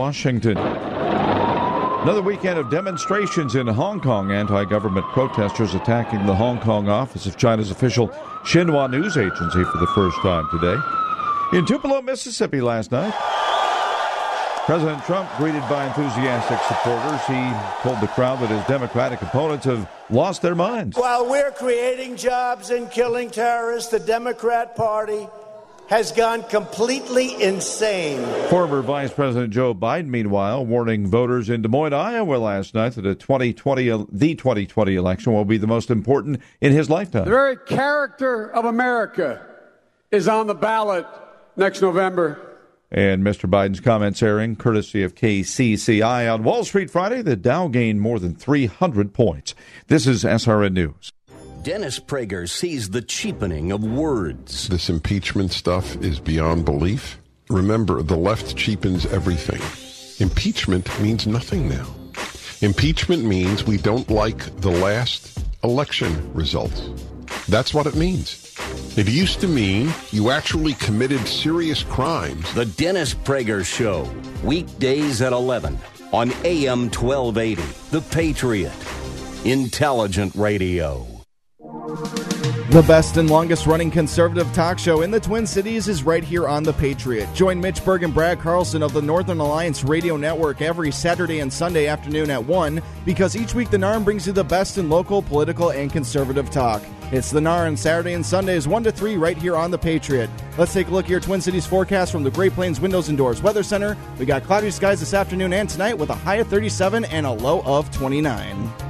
Washington. Another weekend of demonstrations in Hong Kong. Anti government protesters attacking the Hong Kong office of China's official Xinhua news agency for the first time today. In Tupelo, Mississippi last night, President Trump, greeted by enthusiastic supporters, he told the crowd that his Democratic opponents have lost their minds. While we're creating jobs and killing terrorists, the Democrat Party has gone completely insane. Former Vice President Joe Biden, meanwhile, warning voters in Des Moines, Iowa last night that uh, the 2020, the 2020 election will be the most important in his lifetime. The very character of America is on the ballot next November. And Mr. Biden's comments airing courtesy of KCCI on Wall Street Friday. The Dow gained more than 300 points. This is SRN News. Dennis Prager sees the cheapening of words. This impeachment stuff is beyond belief. Remember, the left cheapens everything. Impeachment means nothing now. Impeachment means we don't like the last election results. That's what it means. It used to mean you actually committed serious crimes. The Dennis Prager Show, weekdays at 11 on AM 1280. The Patriot. Intelligent Radio. The best and longest running conservative talk show in the Twin Cities is right here on The Patriot. Join Mitch Berg and Brad Carlson of the Northern Alliance Radio Network every Saturday and Sunday afternoon at 1 because each week the NARN brings you the best in local, political, and conservative talk. It's the NARN Saturday and Sundays 1 to 3 right here on The Patriot. Let's take a look at your Twin Cities forecast from the Great Plains Windows and Doors Weather Center. We got cloudy skies this afternoon and tonight with a high of 37 and a low of 29.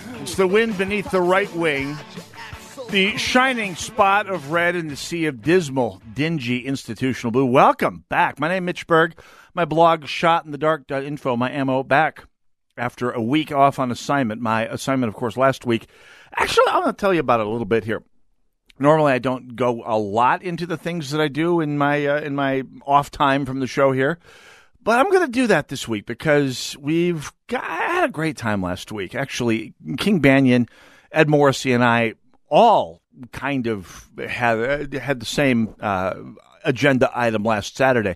It's the wind beneath the right wing, the shining spot of red in the sea of dismal, dingy institutional blue. Welcome back. My name is Mitch Berg. My blog, shotinthedark.info, my ammo, back after a week off on assignment. My assignment, of course, last week. Actually, I'm going to tell you about it a little bit here. Normally, I don't go a lot into the things that I do in my uh, in my off time from the show here. But I'm going to do that this week because we've got, had a great time last week. Actually, King Banaian, Ed Morrissey, and I all kind of had had the same uh, agenda item last Saturday.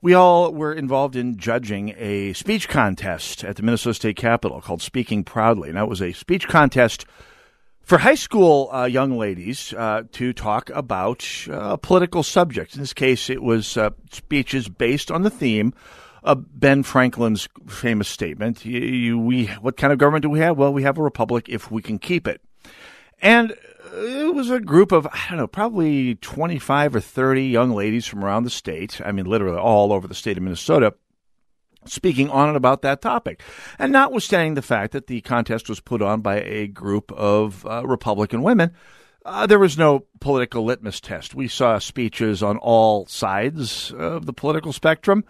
We all were involved in judging a speech contest at the Minnesota State Capitol called Speaking Proudly. And that was a speech contest for high school uh, young ladies uh, to talk about uh, political subjects. In this case, it was uh, speeches based on the theme of Ben Franklin's famous statement: you, you, "We, what kind of government do we have? Well, we have a republic if we can keep it." And it was a group of I don't know, probably twenty-five or thirty young ladies from around the state. I mean, literally all over the state of Minnesota speaking on and about that topic. And notwithstanding the fact that the contest was put on by a group of uh, Republican women, uh, there was no political litmus test. We saw speeches on all sides of the political spectrum,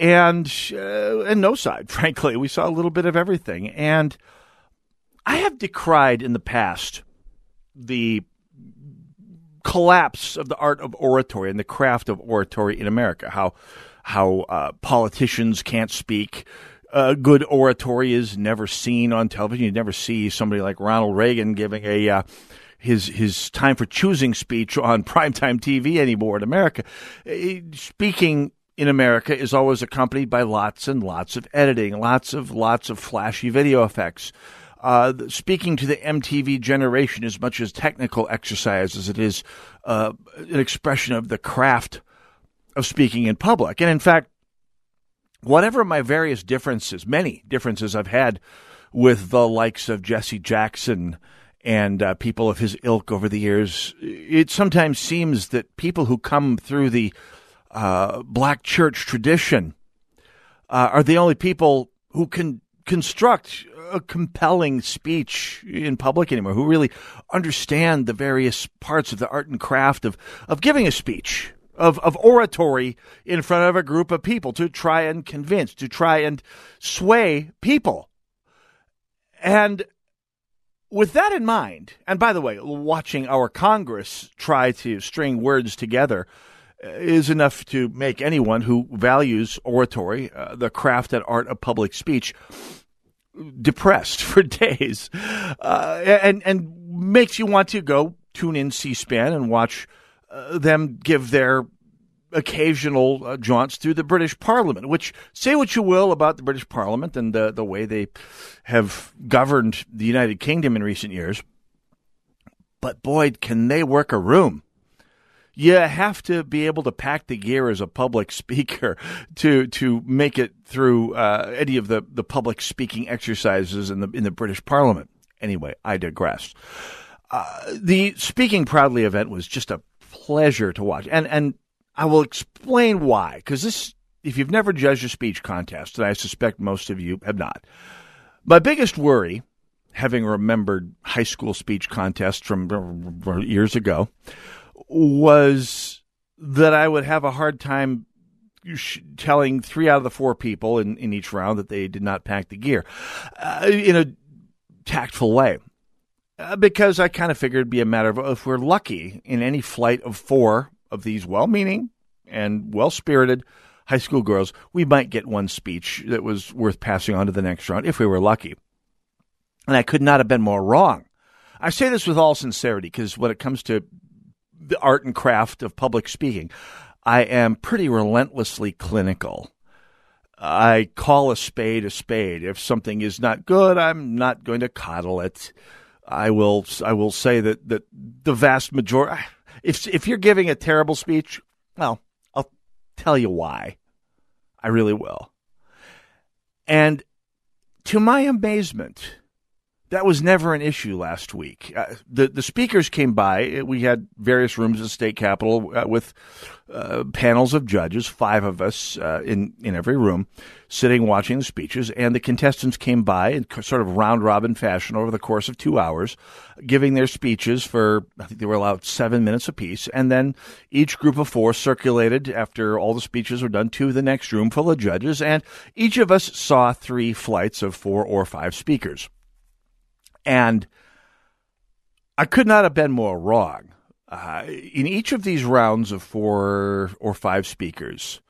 and uh, and no side. Frankly, we saw a little bit of everything. And I have decried in the past the collapse of the art of oratory and the craft of oratory in America. How how uh, politicians can't speak. Uh, good oratory is never seen on television. You never see somebody like Ronald Reagan giving a uh, his his time for choosing speech on primetime TV anymore in America. Uh, speaking in America is always accompanied by lots and lots of editing, lots of lots of flashy video effects. Uh, speaking to the MTV generation as much as technical exercise as it is uh, an expression of the craft of speaking in public. And in fact, whatever my various differences, many differences I've had with the likes of Jesse Jackson and uh, people of his ilk over the years, it sometimes seems that people who come through the uh, black church tradition uh, are the only people who can construct a compelling speech in public anymore, who really understand the various parts of the art and craft of, of giving a speech of, of oratory in front of a group of people to try and convince, to try and sway people. And with that in mind, and by the way, watching our Congress try to string words together is enough to make anyone who values oratory, uh, the craft and art of public speech, depressed for days, uh, and and makes you want to go tune in C-SPAN and watch uh, them give their occasional uh, jaunts through the British Parliament, which say what you will about the British Parliament and the, the way they have governed the United Kingdom in recent years. But boy, can they work a room. You have to be able to pack the gear as a public speaker to to make it through uh, any of the, the public speaking exercises in the in the British Parliament. Anyway, I digress. Uh, the Speaking Proudly event was just a pleasure to watch, and and I will explain why. Because this, if you've never judged a speech contest, and I suspect most of you have not, my biggest worry, having remembered high school speech contests from years ago, was that I would have a hard time telling three out of the four people in, in each round that they did not pack the gear uh, in a tactful way. Uh, because I kind of figured it'd be a matter of if we're lucky in any flight of four of these well meaning and well spirited high school girls, we might get one speech that was worth passing on to the next round if we were lucky. And I could not have been more wrong. I say this with all sincerity because when it comes to the art and craft of public speaking, I am pretty relentlessly clinical. I call a spade a spade. If something is not good, I'm not going to coddle it. I will I will say that, that the vast majority if if you're giving a terrible speech, well, I'll tell you why. I really will. And to my amazement, that was never an issue last week. Uh, the the speakers came by. We had various rooms at the state capitol uh, with uh, panels of judges, five of us uh, in in every room, sitting watching the speeches. And the contestants came by in sort of round robin fashion over the course of two hours, giving their speeches for I think they were allowed seven minutes apiece. And then each group of four circulated after all the speeches were done to the next room full of judges, and each of us saw three flights of four or five speakers. And I could not have been more wrong. Uh, in each of these rounds of four or five speakers,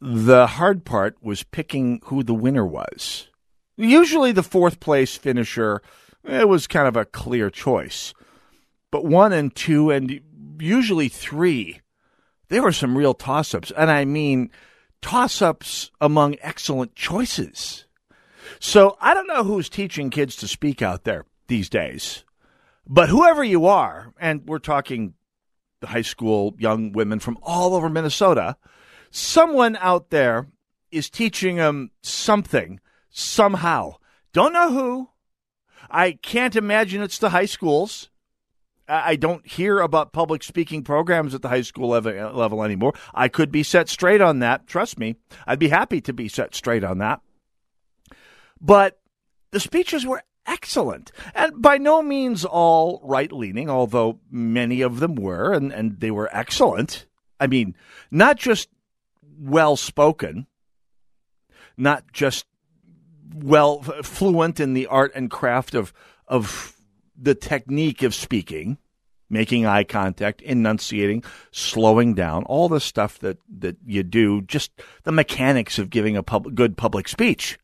the hard part was picking who the winner was. Usually, the fourth place finisher, it was kind of a clear choice. But one and two, and usually three, there were some real toss ups. And I mean, toss ups among excellent choices. So I don't know who's teaching kids to speak out there these days, but whoever you are, and we're talking high school young women from all over Minnesota, someone out there is teaching them something somehow. Don't know who. I can't imagine it's the high schools. I don't hear about public speaking programs at the high school level, anymore. I could be set straight on that. Trust me. I'd be happy to be set straight on that. But the speeches were excellent and by no means all right leaning, although many of them were, and, and they were excellent. I mean, not just well spoken, not just well fluent in the art and craft of of the technique of speaking, making eye contact, enunciating, slowing down, all the stuff that that you do, just the mechanics of giving a pub- good public speech.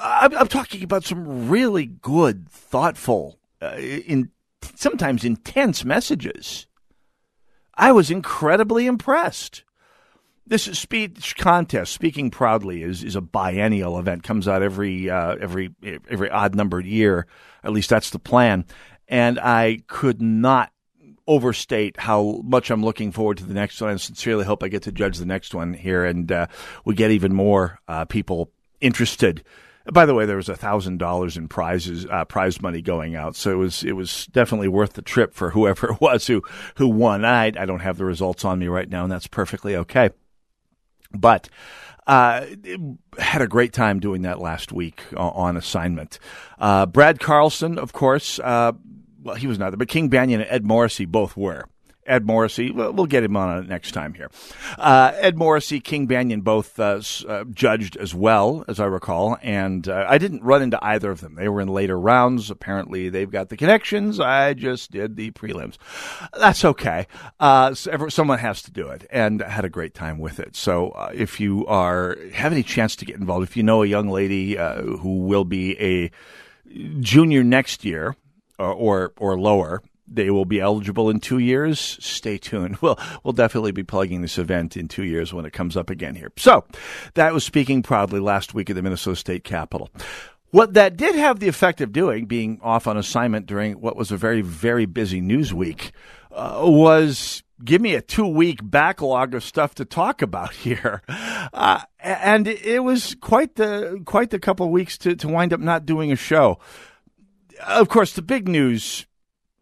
I'm, I'm talking about some really good, thoughtful, uh, in sometimes intense messages. I was incredibly impressed. This speech contest, speaking proudly, is is a biennial event. Comes out every uh, every every odd numbered year. At least that's the plan. And I could not overstate how much I'm looking forward to the next one. I sincerely hope I get to judge the next one here, and uh, we get even more uh, people interested by the way, there was thousand dollars in prizes, uh, prize money going out, so it was it was definitely worth the trip for whoever it was who who won. I I don't have the results on me right now, and that's perfectly okay. But uh, had a great time doing that last week on assignment. Uh, Brad Carlson, of course, uh, well, he was not there, but King Banaian and Ed Morrissey both were. Ed Morrissey. We'll, get him on next time here. Uh, Ed Morrissey, King Banaian, both uh, uh, judged as well, as I recall, and uh, I didn't run into either of them. They were in later rounds. Apparently, they've got the connections. I just did the prelims. That's okay. Uh, so someone has to do it, and I had a great time with it. So, uh, if you are have any chance to get involved, if you know a young lady who will be a junior next year or, or lower, they will be eligible in two years. Stay tuned. We'll we'll definitely be plugging this event in two years when it comes up again here. So that was speaking proudly last week at the Minnesota State Capitol. What that did have the effect of doing, being off on assignment during what was a very very busy news week, uh, was give me a two week backlog of stuff to talk about here, uh, and it was quite the quite the couple of weeks to to wind up not doing a show. Of course, the big news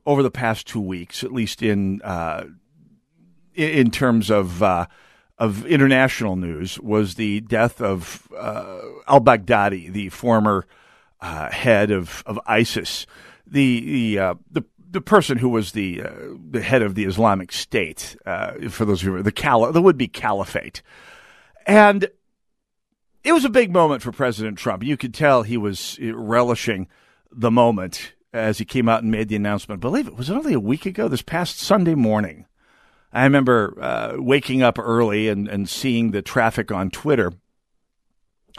over the past two weeks, at least in uh, in terms of uh, of international news, was the death of uh, al Baghdadi, the former uh, head of, of ISIS, the the uh, the the person who was the uh, the head of the Islamic State, for those who the cal the would be caliphate, and it was a big moment for President Trump. You could tell he was relishing the moment as he came out and made the announcement. I believe it was only a week ago, this past Sunday morning. I remember uh, waking up early and, and seeing the traffic on Twitter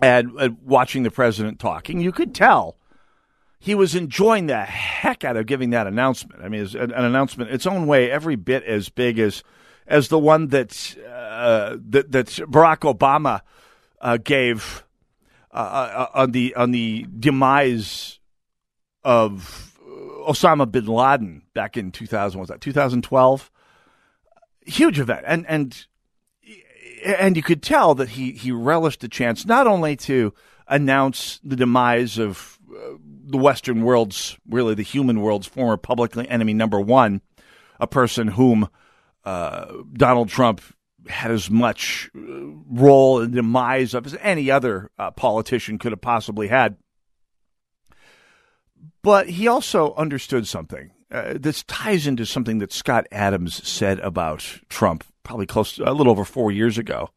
and, watching the president talking. You could tell he was enjoying the heck out of giving that announcement. I mean, it's an, an announcement its own way, every bit as big as as the one that uh, that, that Barack Obama uh, gave uh, uh, on the on the demise of Osama bin Laden back in 2000 was that 2012 huge event. And and and you could tell that he he relished the chance not only to announce the demise of uh, the western world's really the human world's former publicly enemy number 1 a person whom uh, Donald Trump had as much uh, role in the demise of as any other uh, politician could have possibly had but he also understood something. Uh, this ties into something that Scott Adams said about Trump probably close to, a little over four years ago,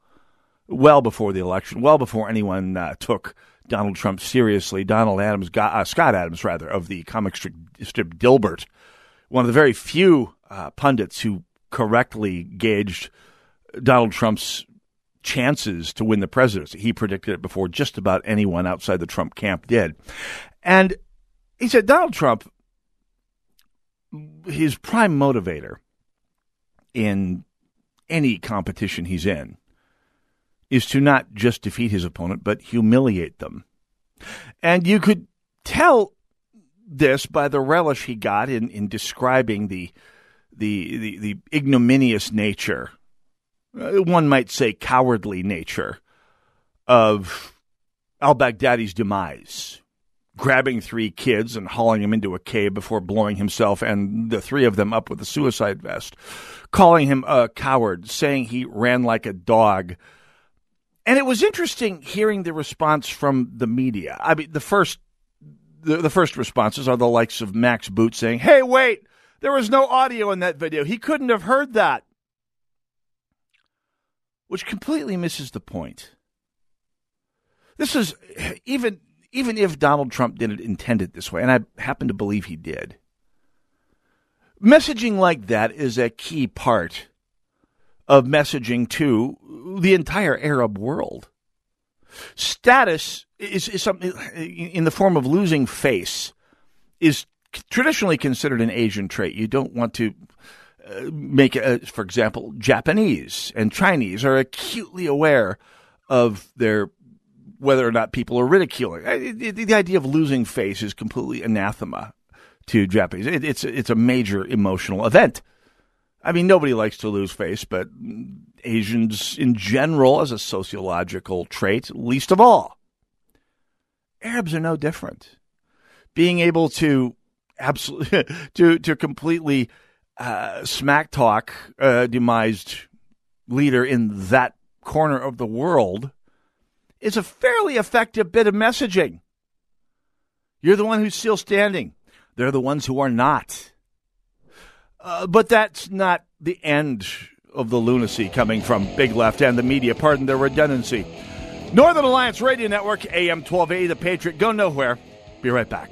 well before the election, well before anyone uh, took Donald Trump seriously. Donald Adams, got, uh, Scott Adams, rather, of the comic strip, strip Dilbert, one of the very few uh, pundits who correctly gauged Donald Trump's chances to win the presidency. He predicted it before just about anyone outside the Trump camp did. And he said Donald Trump, his prime motivator in any competition he's in is to not just defeat his opponent, but humiliate them. And you could tell this by the relish he got in, in describing the, the, the, the ignominious nature, uh, one might say cowardly nature, of al Baghdadi's demise grabbing three kids and hauling them into a cave before blowing himself and the three of them up with a suicide vest, calling him a coward, saying he ran like a dog. And it was interesting hearing the response from the media. I mean, the first the, the first responses are the likes of Max Boot saying, "Hey, wait, there was no audio in that video. He couldn't have heard that." Which completely misses the point. This is even even if Donald Trump didn't intend it this way, and I happen to believe he did, messaging like that is a key part of messaging to the entire Arab world. Status is, is something in the form of losing face is traditionally considered an Asian trait. You don't want to uh, make, a, for example, Japanese and Chinese are acutely aware of their whether or not people are ridiculing. The idea of losing face is completely anathema to Japanese. It's it's a major emotional event. I mean, nobody likes to lose face, but Asians in general, as a sociological trait, least of all. Arabs are no different. Being able to absolutely to to completely uh, smack talk a demised leader in that corner of the world is a fairly effective bit of messaging. You're the one who's still standing. They're the ones who are not. Uh, but that's not the end of the lunacy coming from Big Left and the media. Pardon their redundancy. Northern Alliance Radio Network, AM 1280, The Patriot. Go nowhere. Be right back.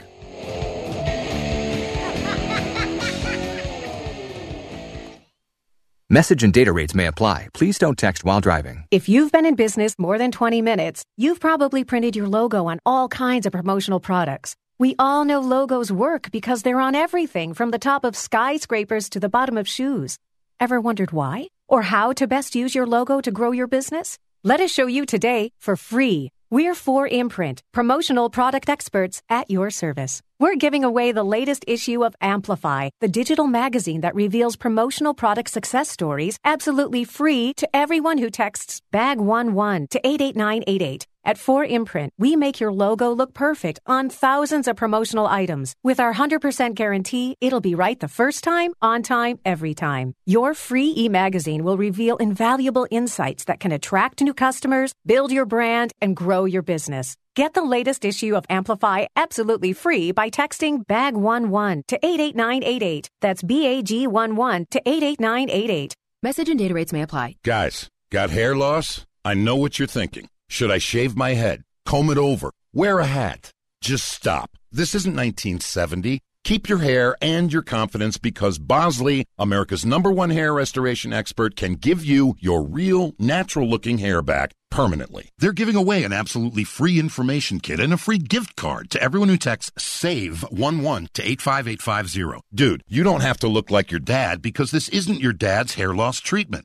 Message and data rates may apply. Please don't text while driving. If you've been in business more than 20 minutes, you've probably printed your logo on all kinds of promotional products. We all know logos work because they're on everything from the top of skyscrapers to the bottom of shoes. Ever wondered why? Or how to best use your logo to grow your business? Let us show you today for free. We're 4imprint, promotional product experts at your service. We're giving away the latest issue of Amplify, the digital magazine that reveals promotional product success stories absolutely free to everyone who texts BAG11 to 88988. At 4imprint, we make your logo look perfect on thousands of promotional items. With our 100% guarantee, it'll be right the first time, on time, every time. Your free e-magazine will reveal invaluable insights that can attract new customers, build your brand, and grow your business. Get the latest issue of Amplify absolutely free by texting BAG11 to 88988. That's BAG11 to 88988. Message and data rates may apply. Guys, got hair loss? I know what you're thinking. Should I shave my head? Comb it over? Wear a hat? Just stop. This isn't 1970. Keep your hair and your confidence because Bosley, America's number one hair restoration expert, can give you your real, natural looking hair back permanently. They're giving away an absolutely free information kit and a free gift card to everyone who texts SAVE11 to 85850. Dude, you don't have to look like your dad because this isn't your dad's hair loss treatment.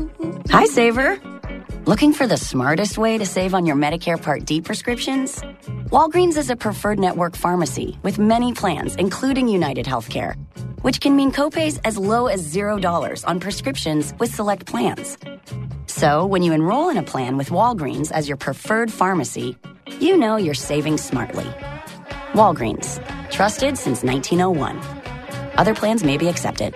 Hi, Saver. Looking for the smartest way to save on your Medicare Part D prescriptions? Walgreens is a preferred network pharmacy with many plans, including United Healthcare, which can mean copays as low as $0 on prescriptions with select plans. So, when you enroll in a plan with Walgreens as your preferred pharmacy, you know you're saving smartly. Walgreens, trusted since 1901. Other plans may be accepted.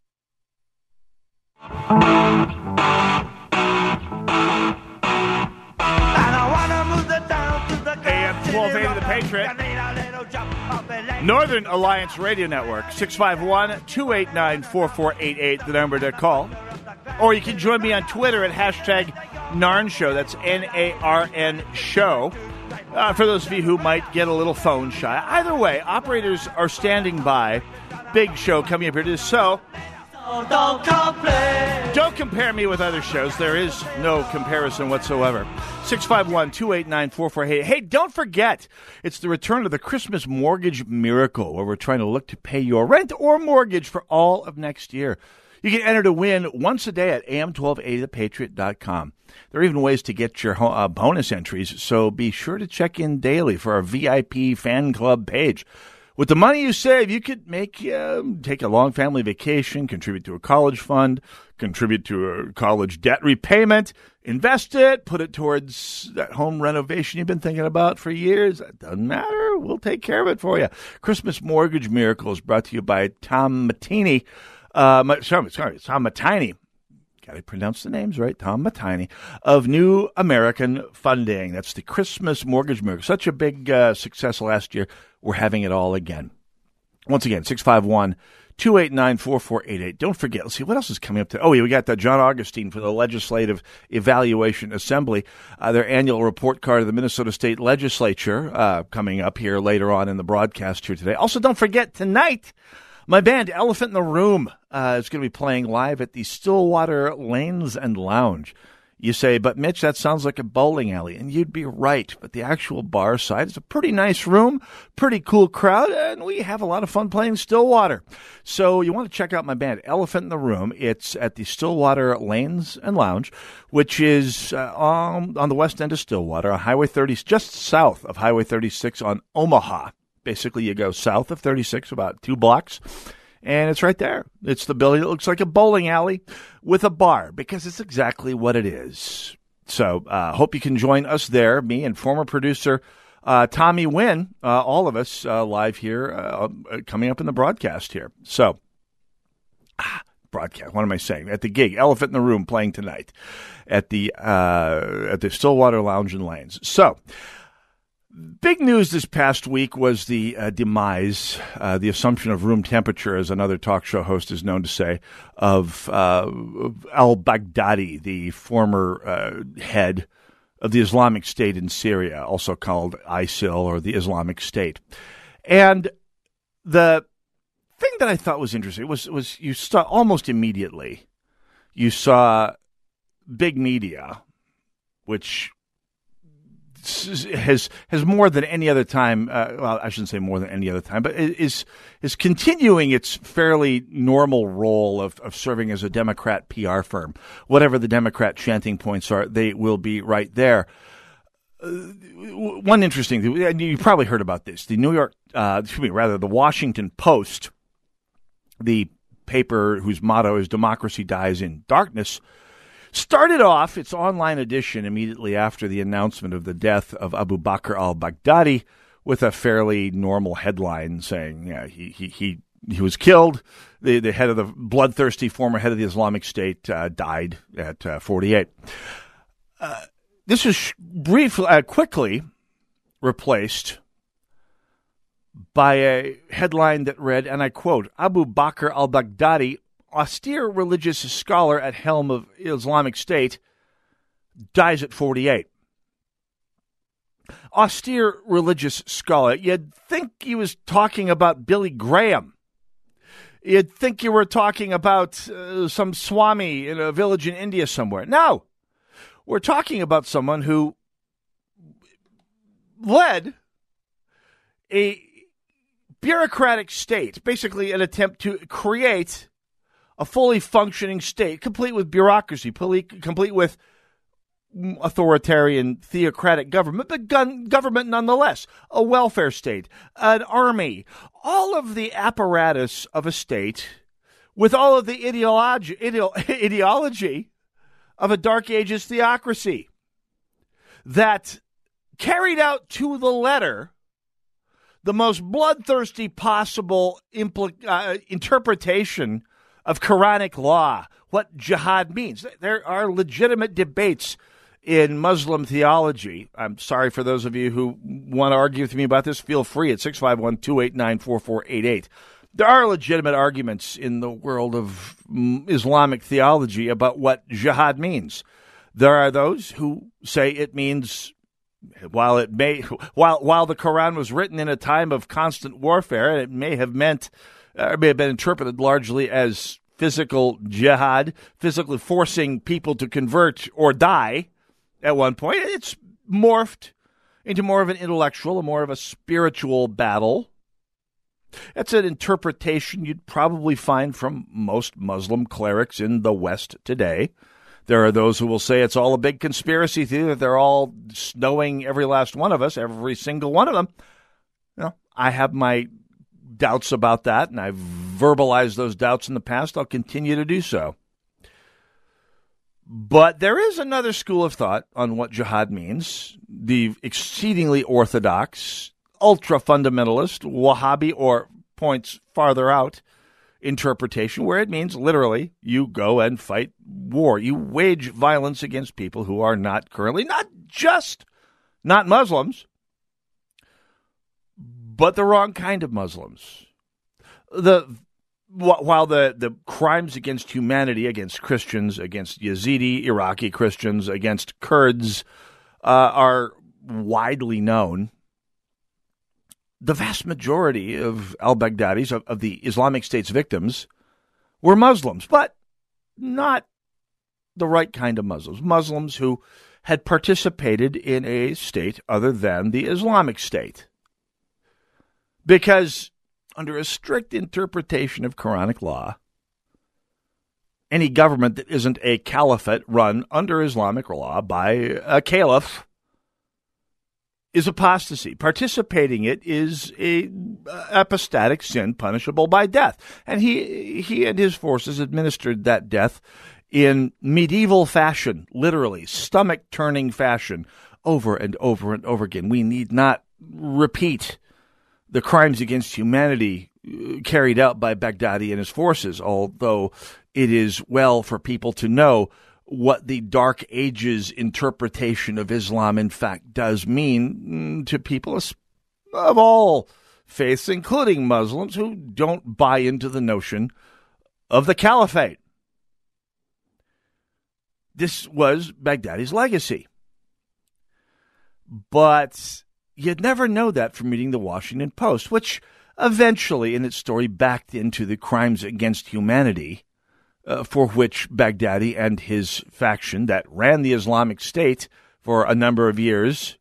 AM 1280 The Patriot. Northern Alliance Radio Network, 651 289 4488, the number to call. Or you can join me on Twitter at hashtag NARN Show. That's N A R N Show. Uh, for those of you who might get a little phone shy. Either way, operators are standing by. Big show coming up here. So don't complain. Don't compare me with other shows. There is no comparison whatsoever. 651 289 4488. Hey, don't forget, it's the return of the Christmas Mortgage Miracle, where we're trying to look to pay your rent or mortgage for all of next year. You can enter to win once a day at am1280thepatriot.com. There are even ways to get your uh, bonus entries, so be sure to check in daily for our VIP fan club page. With the money you save, you could make uh, take a long family vacation, contribute to a college fund, contribute to a college debt repayment, invest it, put it towards that home renovation you've been thinking about for years. It doesn't matter. We'll take care of it for you. Christmas Mortgage Miracle is brought to you by Tom Matini. Uh, sorry, sorry, Tom Matini. Got to pronounce the names right. Tom Matini of New American Funding. That's the Christmas Mortgage Miracle. Such a big uh, success last year. We're having it all again. Once again, 651 289 4488. Don't forget, let's see, what else is coming up today? Oh, yeah, we got the John Augustine for the Legislative Evaluation Assembly, uh, their annual report card of the Minnesota State Legislature uh, coming up here later on in the broadcast here today. Also, don't forget, tonight, My band, Elephant in the Room, uh, is going to be playing live at the Stillwater Lanes and Lounge. You say, but Mitch, that sounds like a bowling alley. And you'd be right. But the actual bar side is a pretty nice room, pretty cool crowd, and we have a lot of fun playing Stillwater. So you want to check out my band, Elephant in the Room. It's at the Stillwater Lanes and Lounge, which is uh, on, on the west end of Stillwater, on Highway 30, just south of Highway 36 on Omaha. Basically, you go south of 36 about two blocks and it's right there. It's the building that looks like a bowling alley with a bar because it's exactly what it is. So, uh, hope you can join us there, me and former producer uh, Tommy Wynn, uh, all of us uh, live here, uh, uh, coming up in the broadcast here. So, ah, broadcast. What am I saying? At the gig, Elephant in the Room, playing tonight at the at the Stillwater Lounge and Lanes. So. Big news this past week was the uh, demise, uh, the assumption of room temperature, as another talk show host is known to say, of uh, al Baghdadi, the former uh, head of the Islamic State in Syria, also called ISIL or the Islamic State. And the thing that I thought was interesting was was you saw almost immediately, you saw big media, which has has more than any other time. Uh, well, I shouldn't say more than any other time, but is is continuing its fairly normal role of, of serving as a Democrat PR firm. Whatever the Democrat chanting points are, they will be right there. Uh, one interesting thing, and you probably heard about this: the New York, uh, excuse me, rather the Washington Post, the paper whose motto is "Democracy dies in darkness." Started off its online edition immediately after the announcement of the death of Abu Bakr al Baghdadi with a fairly normal headline saying, yeah, he, he, he, he was killed. The, the head of the bloodthirsty former head of the Islamic State uh, died at uh, 48. Uh, this was briefly, uh, quickly replaced by a headline that read, and I quote, Abu Bakr al Baghdadi austere religious scholar at helm of Islamic State, dies at 48. Austere religious scholar. You'd think he was talking about Billy Graham. You'd think you were talking about uh, some Swami in a village in India somewhere. No, we're talking about someone who led a bureaucratic state, basically an attempt to create a fully functioning state, complete with bureaucracy, complete with authoritarian theocratic government, but gun, government nonetheless, a welfare state, an army, all of the apparatus of a state with all of the ideology, ideology of a Dark Ages theocracy that carried out to the letter the most bloodthirsty possible impl- uh, interpretation of Quranic law, what jihad means. There are legitimate debates in Muslim theology. I'm sorry for those of you who want to argue with me about this. Feel free at 651 289 4488. There are legitimate arguments in the world of mm, Islamic theology about what jihad means. There are those who say it means while it may while while the Quran was written in a time of constant warfare, and it may have meant uh, may have been interpreted largely as physical jihad, physically forcing people to convert or die at one point. It's morphed into more of an intellectual and more of a spiritual battle. That's an interpretation you'd probably find from most Muslim clerics in the West today. There are those who will say it's all a big conspiracy theory, that they're all snowing every last one of us, every single one of them. You know, I have my doubts about that, and I've verbalized those doubts in the past. I'll continue to do so. But there is another school of thought on what jihad means the exceedingly orthodox, ultra fundamentalist, Wahhabi, or points farther out interpretation, where it means literally you go and fight war. You wage violence against people who are not currently, not just not Muslims, but the wrong kind of Muslims. The while the, the crimes against humanity, against Christians, against Yazidi, Iraqi Christians, against Kurds uh, are widely known, the vast majority of al Baghdadi's, of, of the Islamic State's victims, were Muslims, but not the right kind of Muslims. Muslims who had participated in a state other than the Islamic State. Because, under a strict interpretation of Quranic law, any government that isn't a caliphate run under Islamic law by a caliph is apostasy. Participating it is a uh, apostatic sin punishable by death. And he he and his forces administered that death in medieval fashion, literally stomach turning fashion, over and over and over again. We need not repeat the crimes against humanity uh, carried out by Baghdadi and his forces, although it is well for people to know what the Dark Ages interpretation of Islam, in fact, does mean to people of all faiths, including Muslims, who don't buy into the notion of the caliphate. This was Baghdadi's legacy. But you'd never know that from reading the Washington Post, which eventually, in its story, backed into the crimes against humanity uh, for which Baghdadi and his faction that ran the Islamic State for a number of years,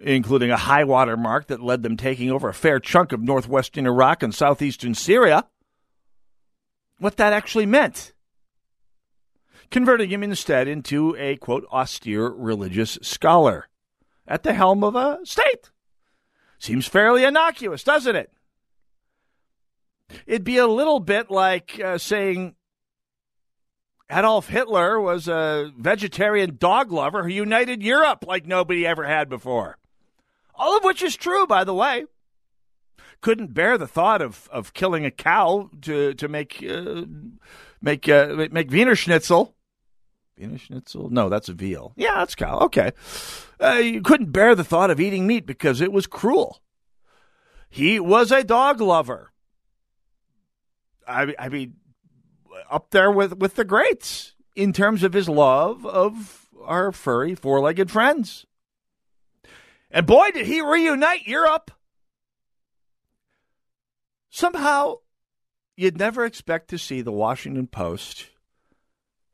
including a high water mark that led them taking over a fair chunk of northwestern Iraq and southeastern Syria, what that actually meant. Converting him instead into a, quote, austere religious scholar at the helm of a state. Seems fairly innocuous, doesn't it? It'd be a little bit like uh, saying Adolf Hitler was a vegetarian dog lover who united Europe like nobody ever had before. All of which is true, by the way. Couldn't bear the thought of, of killing a cow to to make uh, make uh, make Wiener Schnitzel. Wiener Schnitzel? No, that's a veal. Yeah, that's cow. Okay. Uh, you couldn't bear the thought of eating meat because it was cruel. He was a dog lover. I, I mean, up there with, with the greats in terms of his love of our furry four legged friends. And boy, did he reunite Europe. Somehow, you'd never expect to see the Washington Post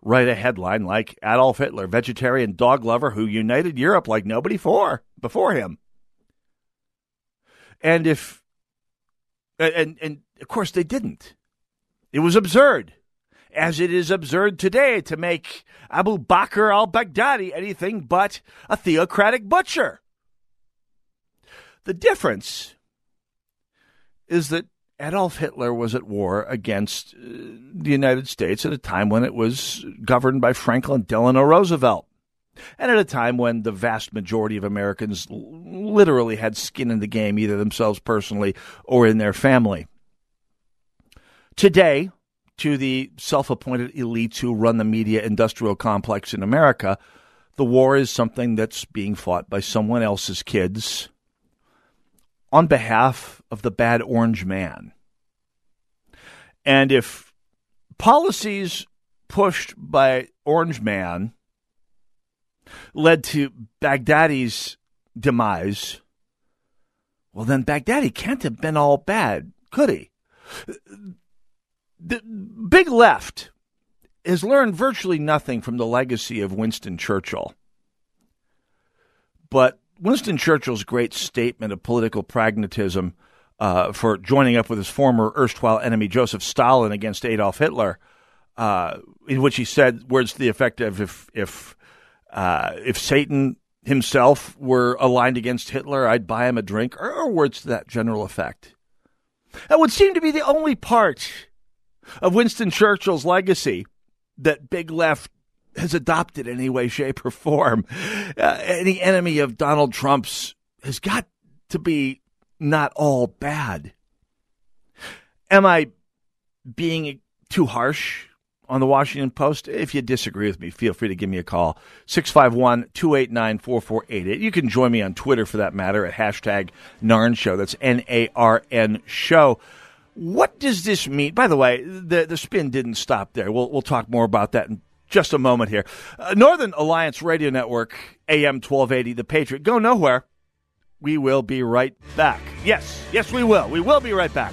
write a headline like Adolf Hitler, vegetarian dog lover who united Europe like nobody before before him. And if and and of course they didn't. It was absurd as it is absurd today to make Abu Bakr al Baghdadi anything but a theocratic butcher. The difference is that Adolf Hitler was at war against uh, the United States at a time when it was governed by Franklin Delano Roosevelt. And at a time when the vast majority of Americans literally had skin in the game, either themselves personally or in their family. Today, to the self appointed elites who run the media industrial complex in America, the war is something that's being fought by someone else's kids on behalf of the bad orange man. And if policies pushed by Orange Man led to Baghdadi's demise, well, then Baghdadi can't have been all bad, could he? the big left has learned virtually nothing from the legacy of Winston Churchill. But Winston Churchill's great statement of political pragmatism uh, for joining up with his former erstwhile enemy Joseph Stalin against Adolf Hitler, uh, in which he said words to the effect of if if uh, if Satan himself were aligned against Hitler, I'd buy him a drink, or, or words to that general effect. That would seem to be the only part of Winston Churchill's legacy that Big Left has adopted in any way, shape, or form. Uh, any enemy of Donald Trump's has got to be not all bad. Am I being too harsh on the Washington Post? If you disagree with me, feel free to give me a call. 651 289 4488. You can join me on Twitter for that matter at hashtag NARN Show. That's N A R N Show. What does this mean? By the way, the, the spin didn't stop there. We'll, we'll talk more about that in just a moment here. Uh, Northern Alliance Radio Network, AM 1280, The Patriot. Go nowhere. We will be right back. Yes, yes, we will. We will be right back.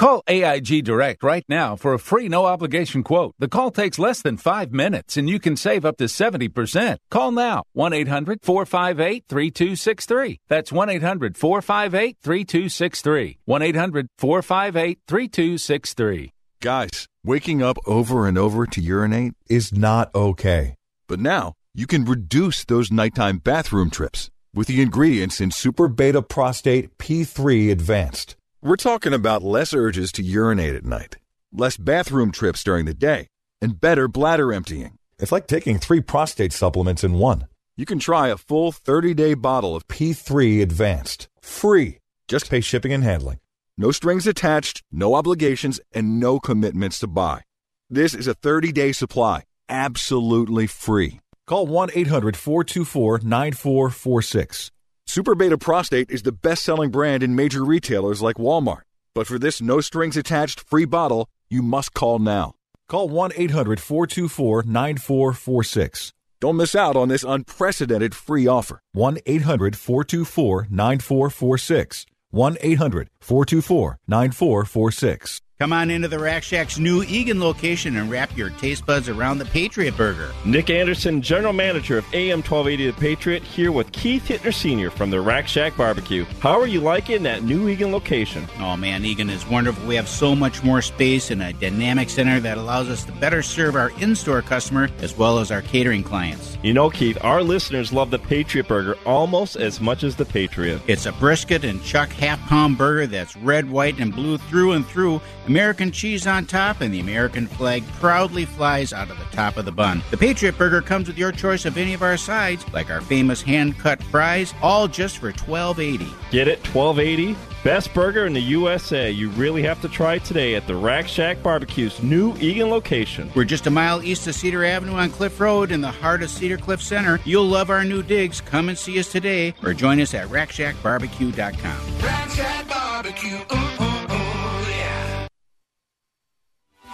Call AIG Direct right now for a free no obligation quote. The call takes less than five minutes and you can save up to 70%. Call now 1 800 458 3263. That's 1 800 458 3263. 1 800 458 3263. Guys, waking up over and over to urinate is not okay. But now you can reduce those nighttime bathroom trips with the ingredients in Super Beta Prostate P3 Advanced. We're talking about less urges to urinate at night, less bathroom trips during the day, and better bladder emptying. It's like taking three prostate supplements in one. You can try a full 30 day bottle of P3 Advanced, free. Just pay shipping and handling. No strings attached, no obligations, and no commitments to buy. This is a 30 day supply, absolutely free. Call 1 800 424 9446. Super Beta Prostate is the best selling brand in major retailers like Walmart. But for this no strings attached free bottle, you must call now. Call 1 800 424 9446. Don't miss out on this unprecedented free offer. 1 800 424 9446. 1 800 424 9446. Come on into the Rack Shack's new Eagan location and wrap your taste buds around the Patriot Burger. Nick Anderson, General Manager of AM 1280 The Patriot, here with Keith Hittner Sr. from the Rack Shack Barbecue. How are you liking that new Eagan location? Oh man, Eagan is wonderful. We have so much more space and a dynamic center that allows us to better serve our in store customer as well as our catering clients. You know, Keith, our listeners love the Patriot Burger almost as much as the Patriot. It's a brisket and chuck half pound burger that's red, white, and blue through and through. American cheese on top, and the American flag proudly flies out of the top of the bun. The Patriot Burger comes with your choice of any of our sides, like our famous hand cut fries, all just for twelve eighty. Get it? Twelve eighty? Best burger in the USA. You really have to try it today at the Rack Shack Barbecue's new Eagan location. We're just a mile east of Cedar Avenue on Cliff Road in the heart of Cedar Cliff Center. You'll love our new digs. Come and see us today or join us at rackshackbarbecue.com. Rack Shack Barbecue. Ooh, ooh, ooh,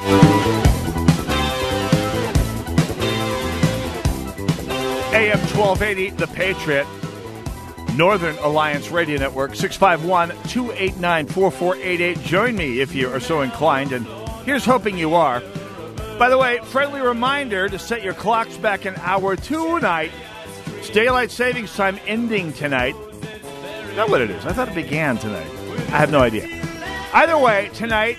AM 1280, The Patriot, Northern Alliance Radio Network, 651 289 4488. Join me if you are so inclined, and here's hoping you are. By the way, friendly reminder to set your clocks back an hour tonight. It's daylight savings time ending tonight. Is that what it is? I thought it began tonight. I have no idea. Either way, tonight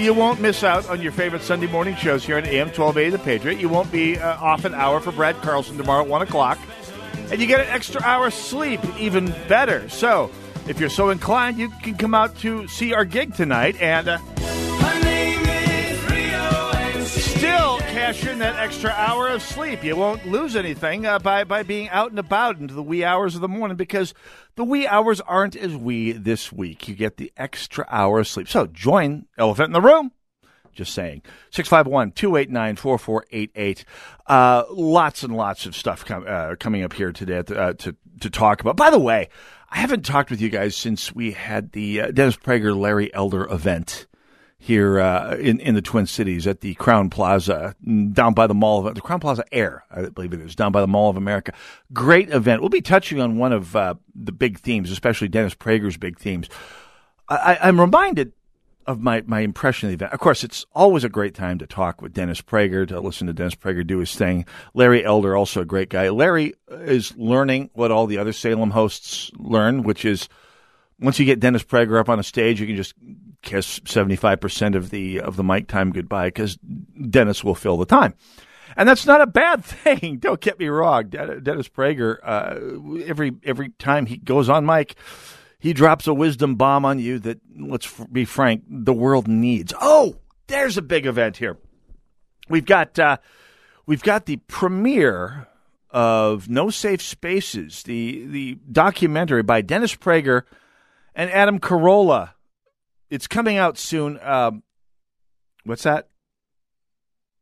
you won't miss out on your favorite Sunday morning shows here on AM 1280 The Patriot. You won't be uh, off an hour for Brad Carlson tomorrow at 1 o'clock. And you get an extra hour sleep, even better. So, if you're so inclined, you can come out to see our gig tonight and uh, that extra hour of sleep. You won't lose anything uh, by, by being out and about into the wee hours of the morning because the wee hours aren't as wee this week. You get the extra hour of sleep. So join Elephant in the Room. Just saying. 651 289 4488. Uh, Lots and lots of stuff com- uh, coming up here today to, uh, to, to talk about. By the way, I haven't talked with you guys since we had the uh, Dennis Prager Larry Elder event here uh, in in the Twin Cities at the Crowne Plaza down by the Mall of the Crowne Plaza Air, I believe it is, down by the Mall of America. Great event. We'll be touching on one of uh, the big themes, especially Dennis Prager's big themes. I, I'm reminded of my, my impression of the event. Of course, it's always a great time to talk with Dennis Prager, to listen to Dennis Prager do his thing. Larry Elder, also a great guy. Larry is learning what all the other Salem hosts learn, which is once you get Dennis Prager up on a stage, you can just kiss 75% of the, of the mic time goodbye because Dennis will fill the time. And that's not a bad thing. Don't get me wrong. Dennis Prager, uh, every, every time he goes on mic, he drops a wisdom bomb on you that, let's be frank, the world needs. Oh, there's a big event here. We've got, uh, we've got the premiere of No Safe Spaces, the, the documentary by Dennis Prager and Adam Carolla. It's coming out soon. Um, what's that?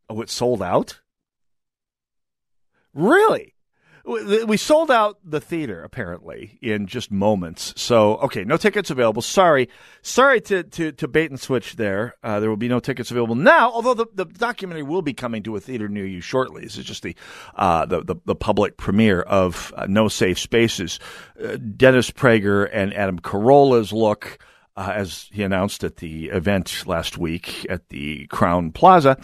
Oh, it sold out? Really? We sold out the theater apparently in just moments. So okay, no tickets available. Sorry, sorry to to, to bait and switch there. Uh, there will be no tickets available now. Although the, the documentary will be coming to a theater near you shortly. This is just the uh, the, the, the public premiere of uh, No Safe Spaces. Uh, Dennis Prager and Adam Carolla's look uh, as he announced at the event last week at the Crowne Plaza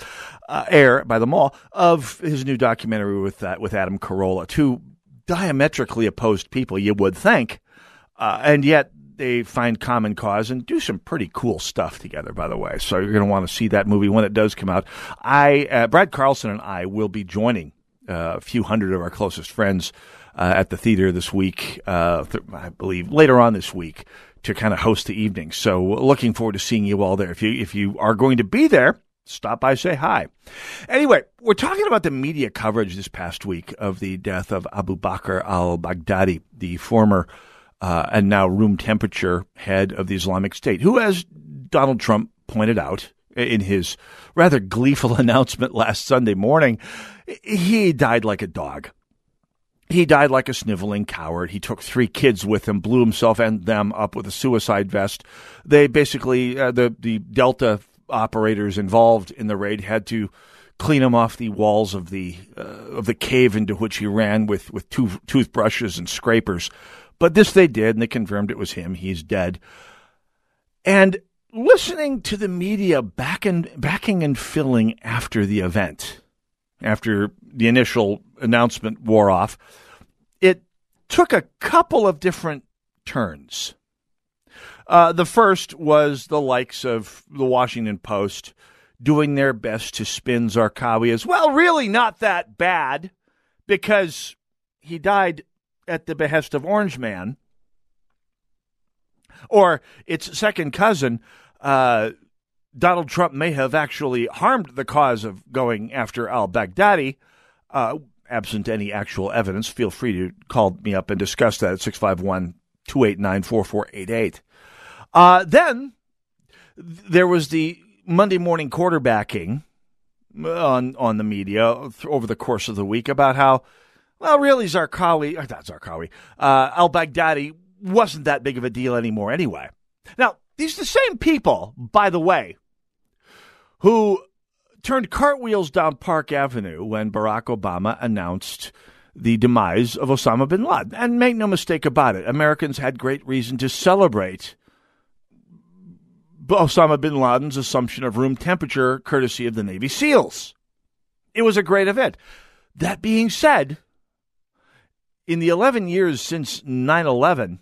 uh, air by the mall of his new documentary with uh, with Adam Carolla. Two diametrically opposed people, you would think, uh, and yet they find common cause and do some pretty cool stuff together. By the way, so you're going to want to see that movie when it does come out. I, uh, Brad Carlson, and I will be joining uh, a few hundred of our closest friends. at the theater this week, th- I believe later on this week, to kind of host the evening. So looking forward to seeing you all there. If you if you are going to be there, stop by, say hi. Anyway, we're talking about the media coverage this past week of the death of Abu Bakr al-Baghdadi, the former uh, and now room temperature head of the Islamic State, who, as Donald Trump pointed out in his rather gleeful announcement last Sunday morning, he died like a dog. He died like a sniveling coward. He took three kids with him, blew himself and them up with a suicide vest. They basically, uh, the, the Delta operators involved in the raid had to clean him off the walls of the uh, of the cave into which he ran with with tooth, toothbrushes and scrapers. But this they did, and they confirmed it was him. He's dead. And listening to the media backing backing and filling after the event, after the initial announcement wore off, it took a couple of different turns. Uh, the first was the likes of the Washington Post doing their best to spin Zarqawi as well, really not that bad because he died at the behest of Orange Man. Or its second cousin, uh, Donald Trump may have actually harmed the cause of going after al Baghdadi. Uh, absent any actual evidence, feel free to call me up and discuss that at 651 289 4488. Uh, then there was the Monday morning quarterbacking on on the media over the course of the week about how, well, really Zarqawi, or not Zarqawi, uh, al Baghdadi wasn't that big of a deal anymore anyway. Now, these are the same people, by the way, who turned cartwheels down Park Avenue when Barack Obama announced the demise of Osama bin Laden. And make no mistake about it, Americans had great reason to celebrate Osama bin Laden's assumption of room temperature courtesy of the Navy SEALs. It was a great event. That being said, in the 11 years since 9 11,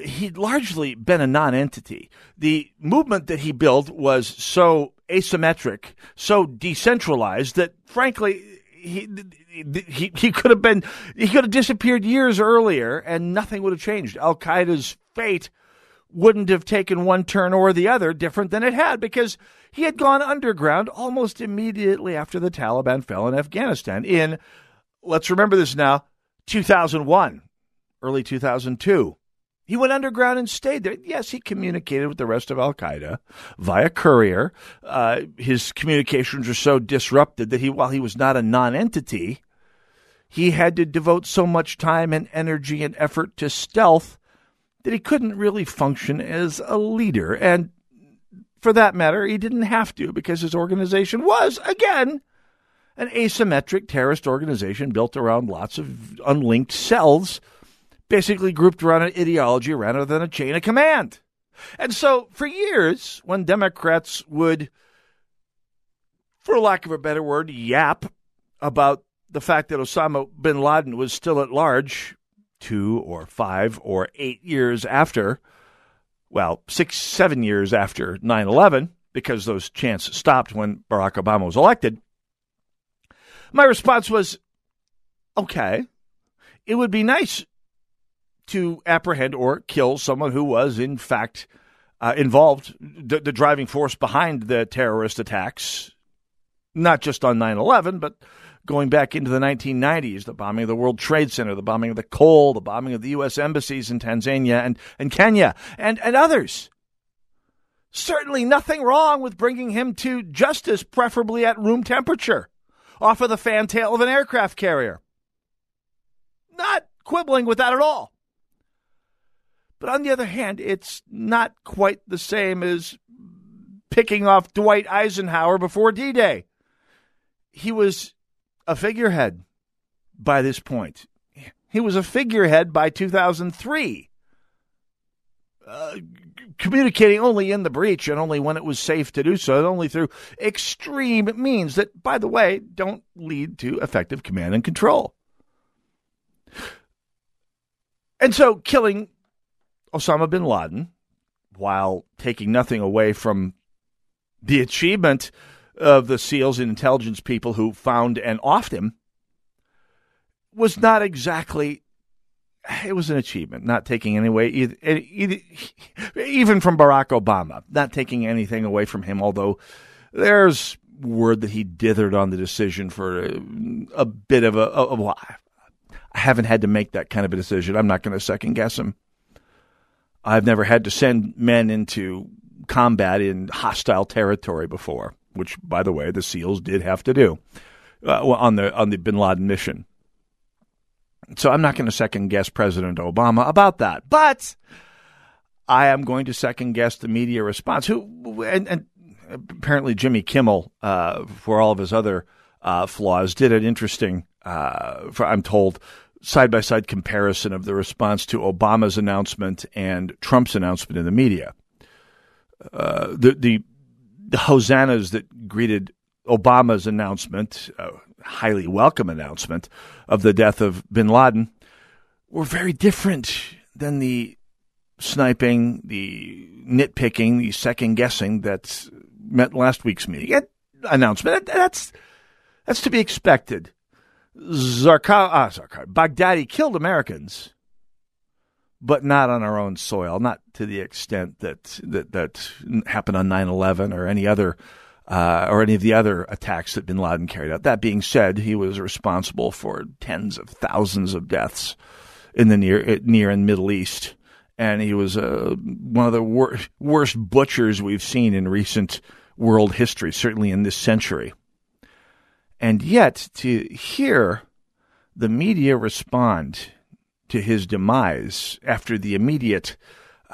he'd largely been a non-entity. The movement that he built was so asymmetric, so decentralized that frankly he, he he could have been he could have disappeared years earlier and nothing would have changed. Al Qaeda's fate wouldn't have taken one turn or the other different than it had because he had gone underground almost immediately after the Taliban fell in Afghanistan in let's remember this now 2001 early 2002 he went underground and stayed there. Yes, he communicated with the rest of Al Qaeda via courier. Uh, his communications were so disrupted that he, while he was not a non-entity, he had to devote so much time and energy and effort to stealth that he couldn't really function as a leader. And for that matter, he didn't have to because his organization was, again, an asymmetric terrorist organization built around lots of unlinked cells basically grouped around an ideology rather than a chain of command. And so for years, when Democrats would, for lack of a better word, yap about the fact that Osama bin Laden was still at large two or five or eight years after, well, six, seven years after 9 11, because those chants stopped when Barack Obama was elected, my response was okay, it would be nice to apprehend or kill someone who was, in fact, uh, involved, the, the driving force behind the terrorist attacks, not just on 9 11, but going back into the 1990s, the bombing of the World Trade Center, the bombing of the Cole, the bombing of the U.S. embassies in Tanzania and, and Kenya, and, and others. Certainly nothing wrong with bringing him to justice, preferably at room temperature, off of the fantail of an aircraft carrier. Not quibbling with that at all. But on the other hand, it's not quite the same as picking off Dwight Eisenhower before D Day. He was a figurehead by this point. He was a figurehead by 2003, uh, communicating only in the breach and only when it was safe to do so, and only through extreme means that, by the way, don't lead to effective command and control. And so, killing Osama bin Laden, while taking nothing away from the achievement of the SEALs and intelligence people who found and offed him, was not exactly. It was an achievement, not taking any away, either, either, even from Barack Obama, not taking anything away from him, although there's word that he dithered on the decision for a, a bit of a, a, a. I haven't had to make that kind of a decision. I'm not going to second guess him. I've never had to send men into combat in hostile territory before, which, by the way, the SEALs did have to do uh, on the on the Bin Laden mission. So I'm not going to second guess President Obama about that, but I am going to second guess the media response. Who and, and apparently Jimmy Kimmel, uh, for all of his other uh, flaws, did an interesting, uh, for, I'm told, side by side comparison of the response to Obama's announcement and Trump's announcement in the media. Uh, the, the, the hosannas that greeted Obama's announcement, uh, highly welcome announcement of the death of bin Laden, were very different than the sniping, the nitpicking, the second guessing that met last week's meeting. announcement that's that's to be expected. Zarqa, ah, Baghdadi killed Americans, but not on our own soil, not to the extent that that, that happened on 9/11 or any other uh, or any of the other attacks that Bin Laden carried out. That being said, he was responsible for tens of thousands of deaths in the near near and Middle East, and he was uh, one of the wor- worst butchers we've seen in recent world history, certainly in this century. And yet, to hear the media respond to his demise after the immediate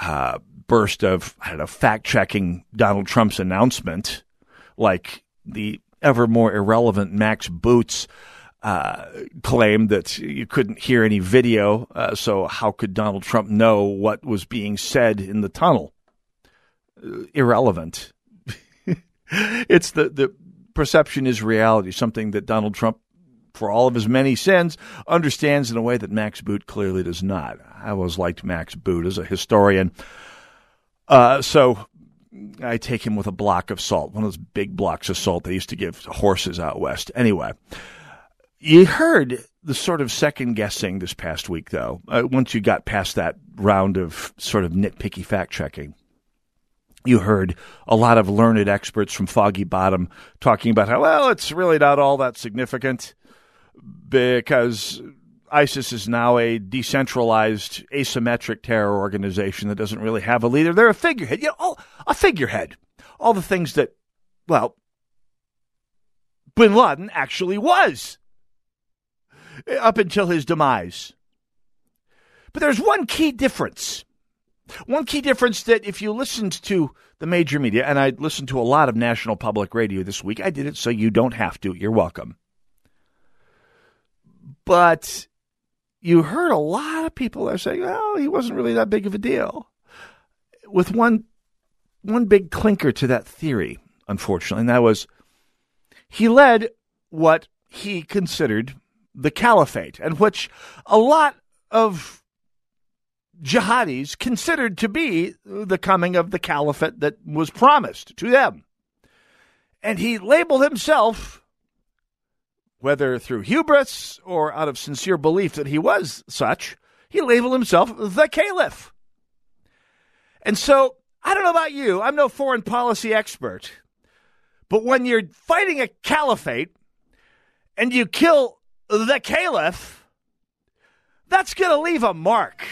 uh, burst of, I don't know, fact checking Donald Trump's announcement, like the ever more irrelevant Max Boots uh, claimed that you couldn't hear any video, uh, so how could Donald Trump know what was being said in the tunnel? Uh, irrelevant. it's the, the perception is reality, something that Donald Trump, for all of his many sins, understands in a way that Max Boot clearly does not. I always liked Max Boot as a historian. Uh, so I take him with a block of salt, one of those big blocks of salt they used to give horses out west. Anyway, you heard the sort of second guessing this past week, though, uh, once you got past that round of sort of nitpicky fact checking you heard a lot of learned experts from Foggy Bottom talking about how, well, it's really not all that significant because ISIS is now a decentralized, asymmetric terror organization that doesn't really have a leader. They're a figurehead, you know, all, a figurehead. All the things that, well, bin Laden actually was up until his demise. But there's one key difference one key difference that if you listened to the major media, and I listened to a lot of national public radio this week, I did it so you don't have to. You're welcome. But you heard a lot of people are saying, well, he wasn't really that big of a deal. with one one big clinker to that theory, unfortunately, and that was he led what he considered the caliphate, and which a lot of jihadis considered to be the coming of the caliphate that was promised to them. And he labeled himself, whether through hubris or out of sincere belief that he was such, he labeled himself the caliph. And so, I don't know about you, I'm no foreign policy expert, but when you're fighting a caliphate and you kill the caliph, that's going to leave a mark.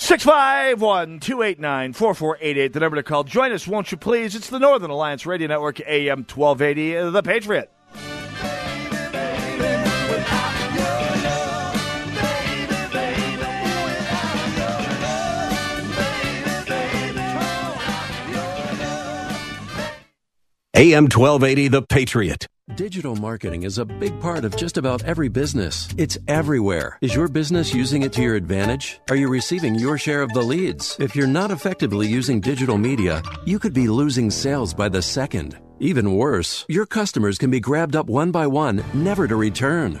651 289 4488, the number to call. Join us, won't you please? It's the Northern Alliance Radio Network, AM 1280, The Patriot. AM 1280, The Patriot. Digital marketing is a big part of just about every business. It's everywhere. Is your business using it to your advantage? Are you receiving your share of the leads? If you're not effectively using digital media, you could be losing sales by the second. Even worse, your customers can be grabbed up one by one, never to return.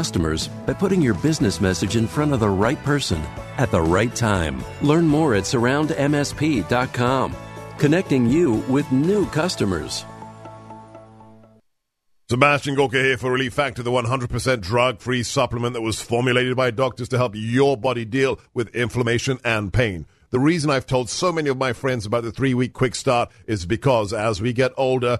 customers by putting your business message in front of the right person at the right time. Learn more at surroundmsp.com, connecting you with new customers. Sebastian Gorka here for Relief Factor, the 100% drug free supplement that was formulated by doctors to help your body deal with inflammation and pain. The reason I've told so many of my friends about the three week quick start is because as we get older,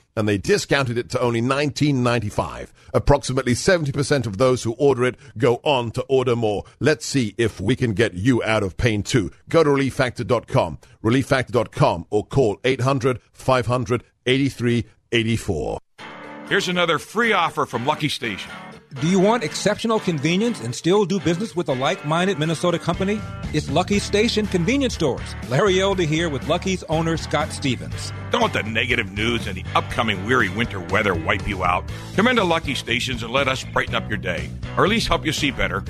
and they discounted it to only $19.95. Approximately 70% of those who order it go on to order more. Let's see if we can get you out of pain too. Go to relieffactor.com, relieffactor.com, or call 800 500 8384. Here's another free offer from Lucky Station. Do you want exceptional convenience and still do business with a like minded Minnesota company? It's Lucky Station Convenience Stores. Larry Elder here with Lucky's owner, Scott Stevens. Don't let the negative news and the upcoming weary winter weather wipe you out. Come into Lucky Stations and let us brighten up your day, or at least help you see better.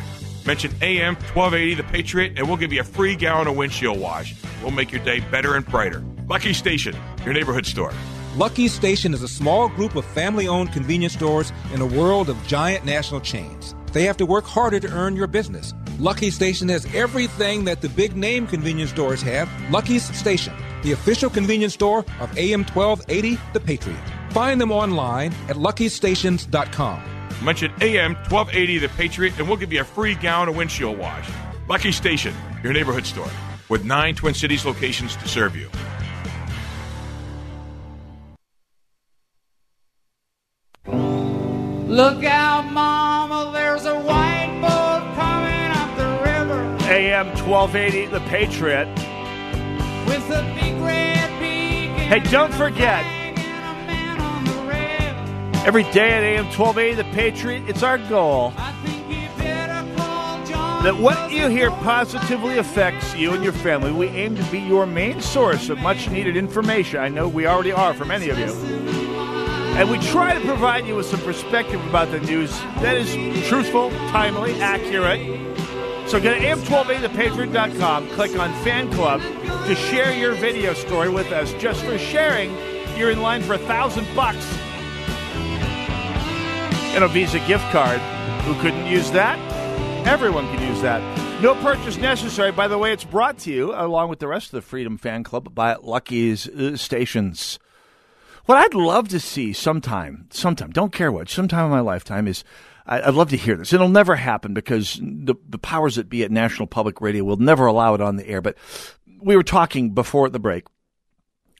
Mention AM 1280 The Patriot, and we'll give you a free gallon of windshield wash. We'll make your day better and brighter. Lucky Station, your neighborhood store. Lucky Station is a small group of family owned convenience stores in a world of giant national chains. They have to work harder to earn your business. Lucky Station has everything that the big name convenience stores have. Lucky's Station, the official convenience store of AM 1280 The Patriot. Find them online at luckystations.com. Mention AM 1280 The Patriot, and we'll give you a free gallon of windshield wash. Lucky Station, your neighborhood store, with nine Twin Cities locations to serve you. Look out, Mama, there's a white boat coming up the river AM 1280, The Patriot. with a big red beak. Hey, don't forget, every day at AM 1280, The Patriot, it's our goal that what you hear positively affects you and your family. We aim to be your main source of much needed information. I know we already are for many of you. And we try to provide you with some perspective about the news that is truthful, timely, accurate. So go to am1280thepatriot.com, click on Fan Club to share your video story with us. Just for sharing, you're in line for a thousand bucks and a Visa gift card. Who couldn't use that? Everyone can use that. No purchase necessary. By the way, it's brought to you, along with the rest of the Freedom Fan Club, by Lucky's uh, Stations. What I'd love to see sometime, sometime, don't care what, sometime in my lifetime is I- I'd love to hear this. It'll never happen because the, the powers that be at National Public Radio will never allow it on the air. But we were talking before the break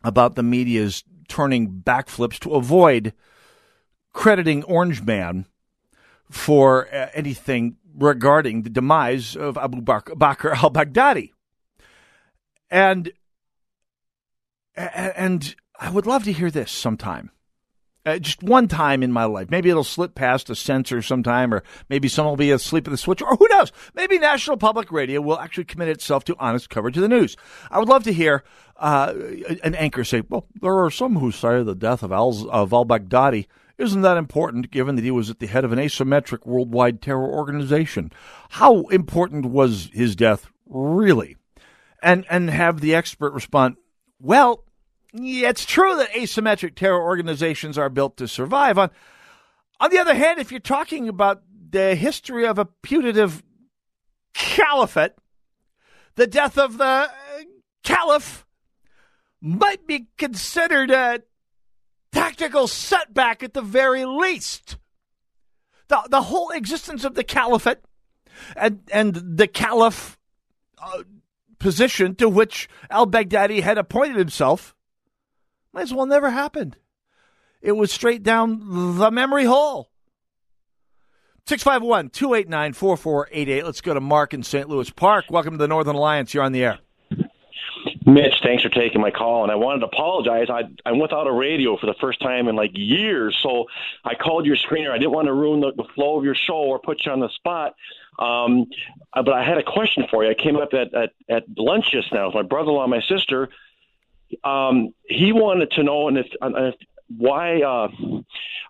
about the media's turning backflips to avoid crediting Orange Man for uh, anything regarding the demise of Abu Bakr, Bakr al-Baghdadi. And and I would love to hear this sometime. Uh, just one time in my life. Maybe it'll slip past a censor sometime, or maybe someone will be asleep at the switch, or who knows? Maybe National Public Radio will actually commit itself to honest coverage of the news. I would love to hear uh, an anchor say, "Well, there are some who say the death of al of al Baghdadi isn't that important, given that he was at the head of an asymmetric worldwide terror organization. How important was his death really?" And and have the expert respond, "Well." Yeah, it's true that asymmetric terror organizations are built to survive. On, on the other hand, if you're talking about the history of a putative caliphate, the death of the uh, caliph might be considered a tactical setback at the very least. The, the whole existence of the caliphate and, and the caliph uh, position to which al Baghdadi had appointed himself might as well never happened. It was straight down the memory hole. 651 289 4488. Let's go to Mark in St. Louis Park. Welcome to the Northern Alliance. You're on the air. Mitch, thanks for taking my call. And I wanted to apologize. I, I'm without a radio for the first time in like years. So I called your screener. I didn't want to ruin the, the flow of your show or put you on the spot. Um, but I had a question for you. I came up at, at, at lunch just now with my brother in law and my sister um, he wanted to know and if, if why uh,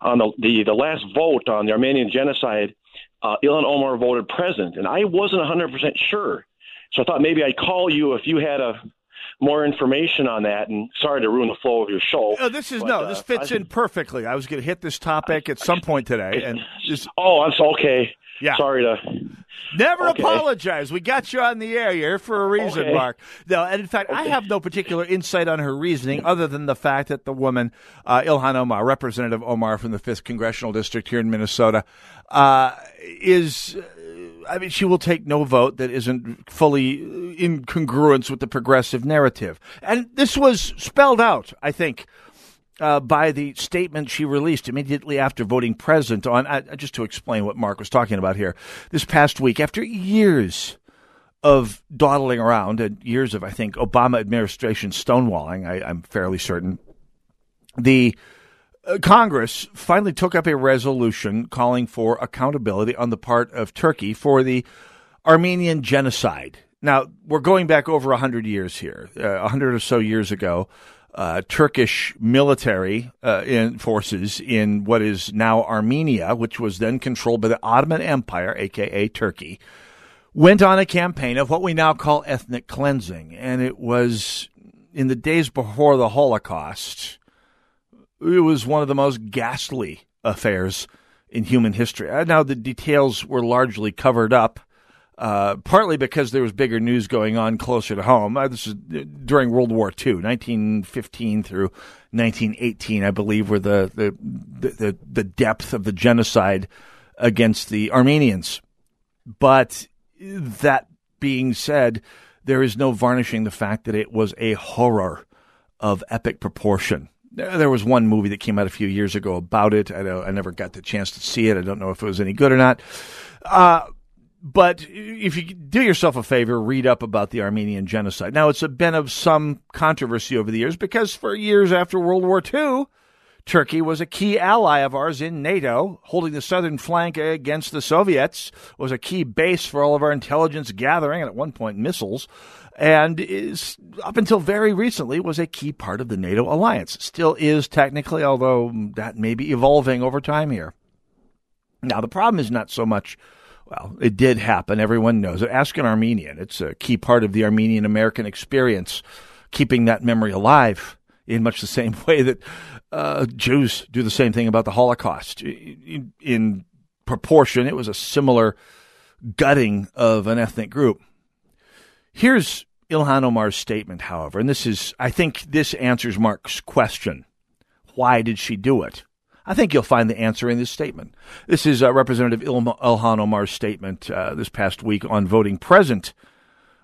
on the, the the last vote on the Armenian genocide, uh, Ilhan Omar voted present, and I wasn't 100 percent sure. So I thought maybe I'd call you if you had a more information on that. And sorry to ruin the flow of your show. Oh, this is but, no, uh, this fits I- in perfectly. I was going to hit this topic at some point today, and just oh, I'm so okay. Yeah. Sorry to. Never Okay. apologize. We got you on the air here for a reason, Okay. Mark. No, and in fact, I have no particular insight on her reasoning other than the fact that the woman, uh, Ilhan Omar, Representative Omar from the 5th Congressional District here in Minnesota, uh, is. uh, I mean, she will take no vote that isn't fully in congruence with the progressive narrative. And this was spelled out, I think, uh, by the statement she released immediately after voting present on. Uh, just to explain what Mark was talking about here, this past week, after years of dawdling around and years of, I think, Obama administration stonewalling, I, I'm fairly certain, the uh, Congress finally took up a resolution calling for accountability on the part of Turkey for the Armenian genocide. Now, we're going back over 100 years here. Uh, 100 or so years ago, uh, Turkish military uh, in forces in what is now Armenia, which was then controlled by the Ottoman Empire, aka Turkey, went on a campaign of what we now call ethnic cleansing. And it was in the days before the Holocaust it was one of the most ghastly affairs in human history. Uh, Now, the details were largely covered up, uh, partly because there was bigger news going on closer to home. Uh, this is uh, during World War II, 1915 through 1918, I believe, were the, the, the, the, depth of the genocide against the Armenians. But that being said, there is no varnishing the fact that it was a horror of epic proportion. There there was one movie that came out a few years ago about it. I, I never got the chance to see it. I don't know if it was any good or not. Uh, but if you do yourself a favor, read up about the Armenian genocide. Now, it's been of some controversy over the years because for years after World War II, Turkey was a key ally of ours in NATO, holding the southern flank against the Soviets, was a key base for all of our intelligence gathering, and at one point missiles, and is up until very recently was a key part of the NATO alliance. Still is technically, although that may be evolving over time here. Now, the problem is not so much, well, it did happen. Everyone knows it. Ask an Armenian. It's a key part of the Armenian American experience, keeping that memory alive in much the same way that uh, Jews do the same thing about the Holocaust. In, in proportion, it was a similar gutting of an ethnic group. Here's Ilhan Omar's statement, however, and this is, I think this answers Mark's question. Why did she do it? I think you'll find the answer in this statement. This is uh, Representative Il- Ilhan Omar's statement uh, this past week on voting present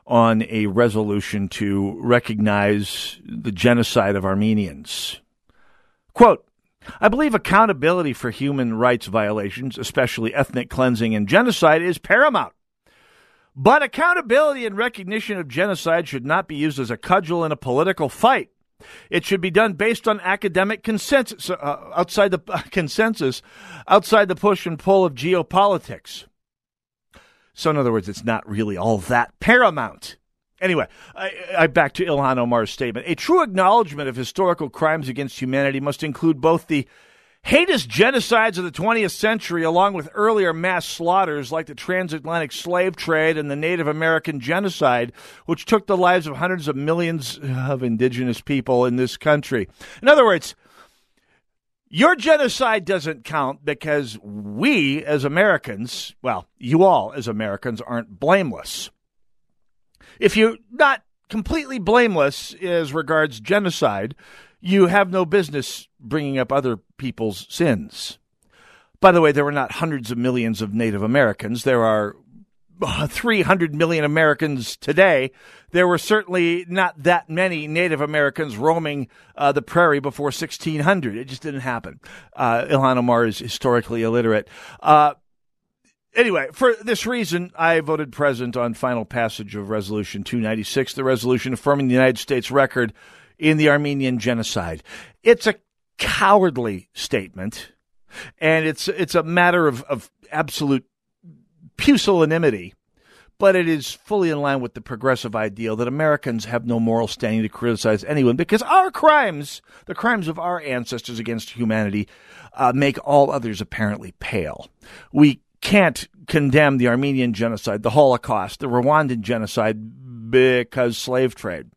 on a resolution to recognize the genocide of Armenians. Quote, I believe accountability for human rights violations, especially ethnic cleansing and genocide, is paramount. But accountability and recognition of genocide should not be used as a cudgel in a political fight. It should be done based on academic consensus, uh, outside the uh, consensus, outside the push and pull of geopolitics. So, in other words, it's not really all that paramount. Anyway, I, I back to Ilhan Omar's statement. A true acknowledgement of historical crimes against humanity must include both the heinous genocides of the 20th century, along with earlier mass slaughters like the transatlantic slave trade and the Native American genocide, which took the lives of hundreds of millions of indigenous people in this country. In other words, your genocide doesn't count because we as Americans, well, you all as Americans, aren't blameless. If you're not completely blameless as regards genocide, you have no business bringing up other people's sins. By the way, there were not hundreds of millions of Native Americans. There are uh, 300 million Americans today. There were certainly not that many Native Americans roaming uh, the prairie before 1600. It just didn't happen. Uh, Ilhan Omar is historically illiterate. Uh, anyway, for this reason, I voted present on final passage of Resolution 296, the resolution affirming the United States record in the Armenian genocide. It's a cowardly statement, and it's it's a matter of, of absolute pusillanimity, but it is fully in line with the progressive ideal that Americans have no moral standing to criticize anyone because our crimes, the crimes of our ancestors against humanity, uh, make all others apparently pale. We can't condemn the Armenian genocide, the Holocaust, the Rwandan genocide because slave trade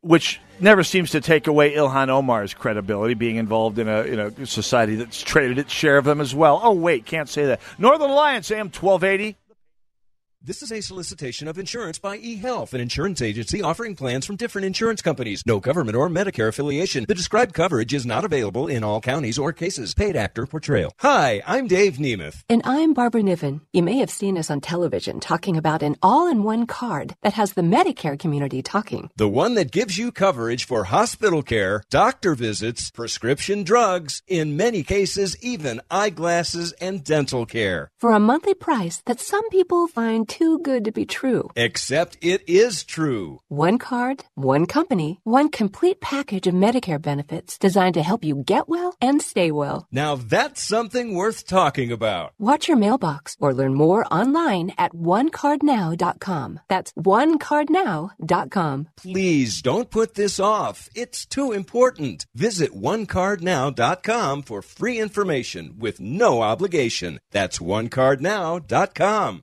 which never seems to take away Ilhan Omar's credibility, being involved in a in a society that's traded its share of them as well. Oh wait, can't say that. Northern Alliance AM twelve eighty. This is a solicitation of insurance by eHealth, an insurance agency offering plans from different insurance companies. No government or Medicare affiliation. The described coverage is not available in all counties or cases. Paid actor portrayal. Hi, I'm Dave Nemeth. And I'm Barbara Niven. You may have seen us on television talking about an all in one card that has the Medicare community talking. The one that gives you coverage for hospital care, doctor visits, prescription drugs, in many cases, even eyeglasses and dental care. For a monthly price that some people find too good to be true. Except it is true. One card, one company, one complete package of Medicare benefits designed to help you get well and stay well. Now that's something worth talking about. Watch your mailbox or learn more online at onecardnow.com. That's onecardnow.com. Please don't put this off. It's too important. Visit onecardnow.com for free information with no obligation. That's onecardnow.com.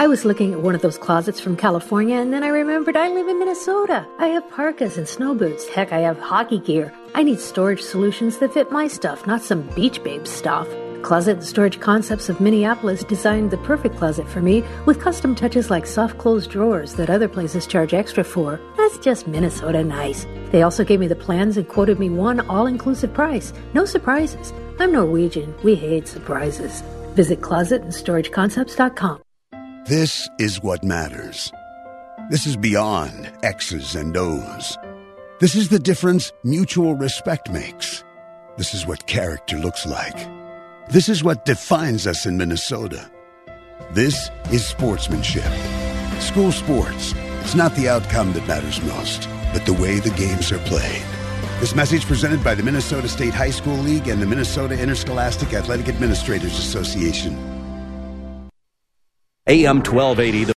I was looking at one of those closets from California and then I remembered I live in Minnesota. I have parkas and snow boots. Heck, I have hockey gear. I need storage solutions that fit my stuff, not some beach babe stuff. Closet and Storage Concepts of Minneapolis designed the perfect closet for me with custom touches like soft closed drawers that other places charge extra for. That's just Minnesota nice. They also gave me the plans and quoted me one all inclusive price. No surprises. I'm Norwegian. We hate surprises. Visit closetandstorageconcepts.com. This is what matters. This is beyond X's and O's. This is the difference mutual respect makes. This is what character looks like. This is what defines us in Minnesota. This is sportsmanship. School sports. It's not the outcome that matters most, but the way the games are played. This message presented by the Minnesota State High School League and the Minnesota Interscholastic Athletic Administrators Association. AM 1280.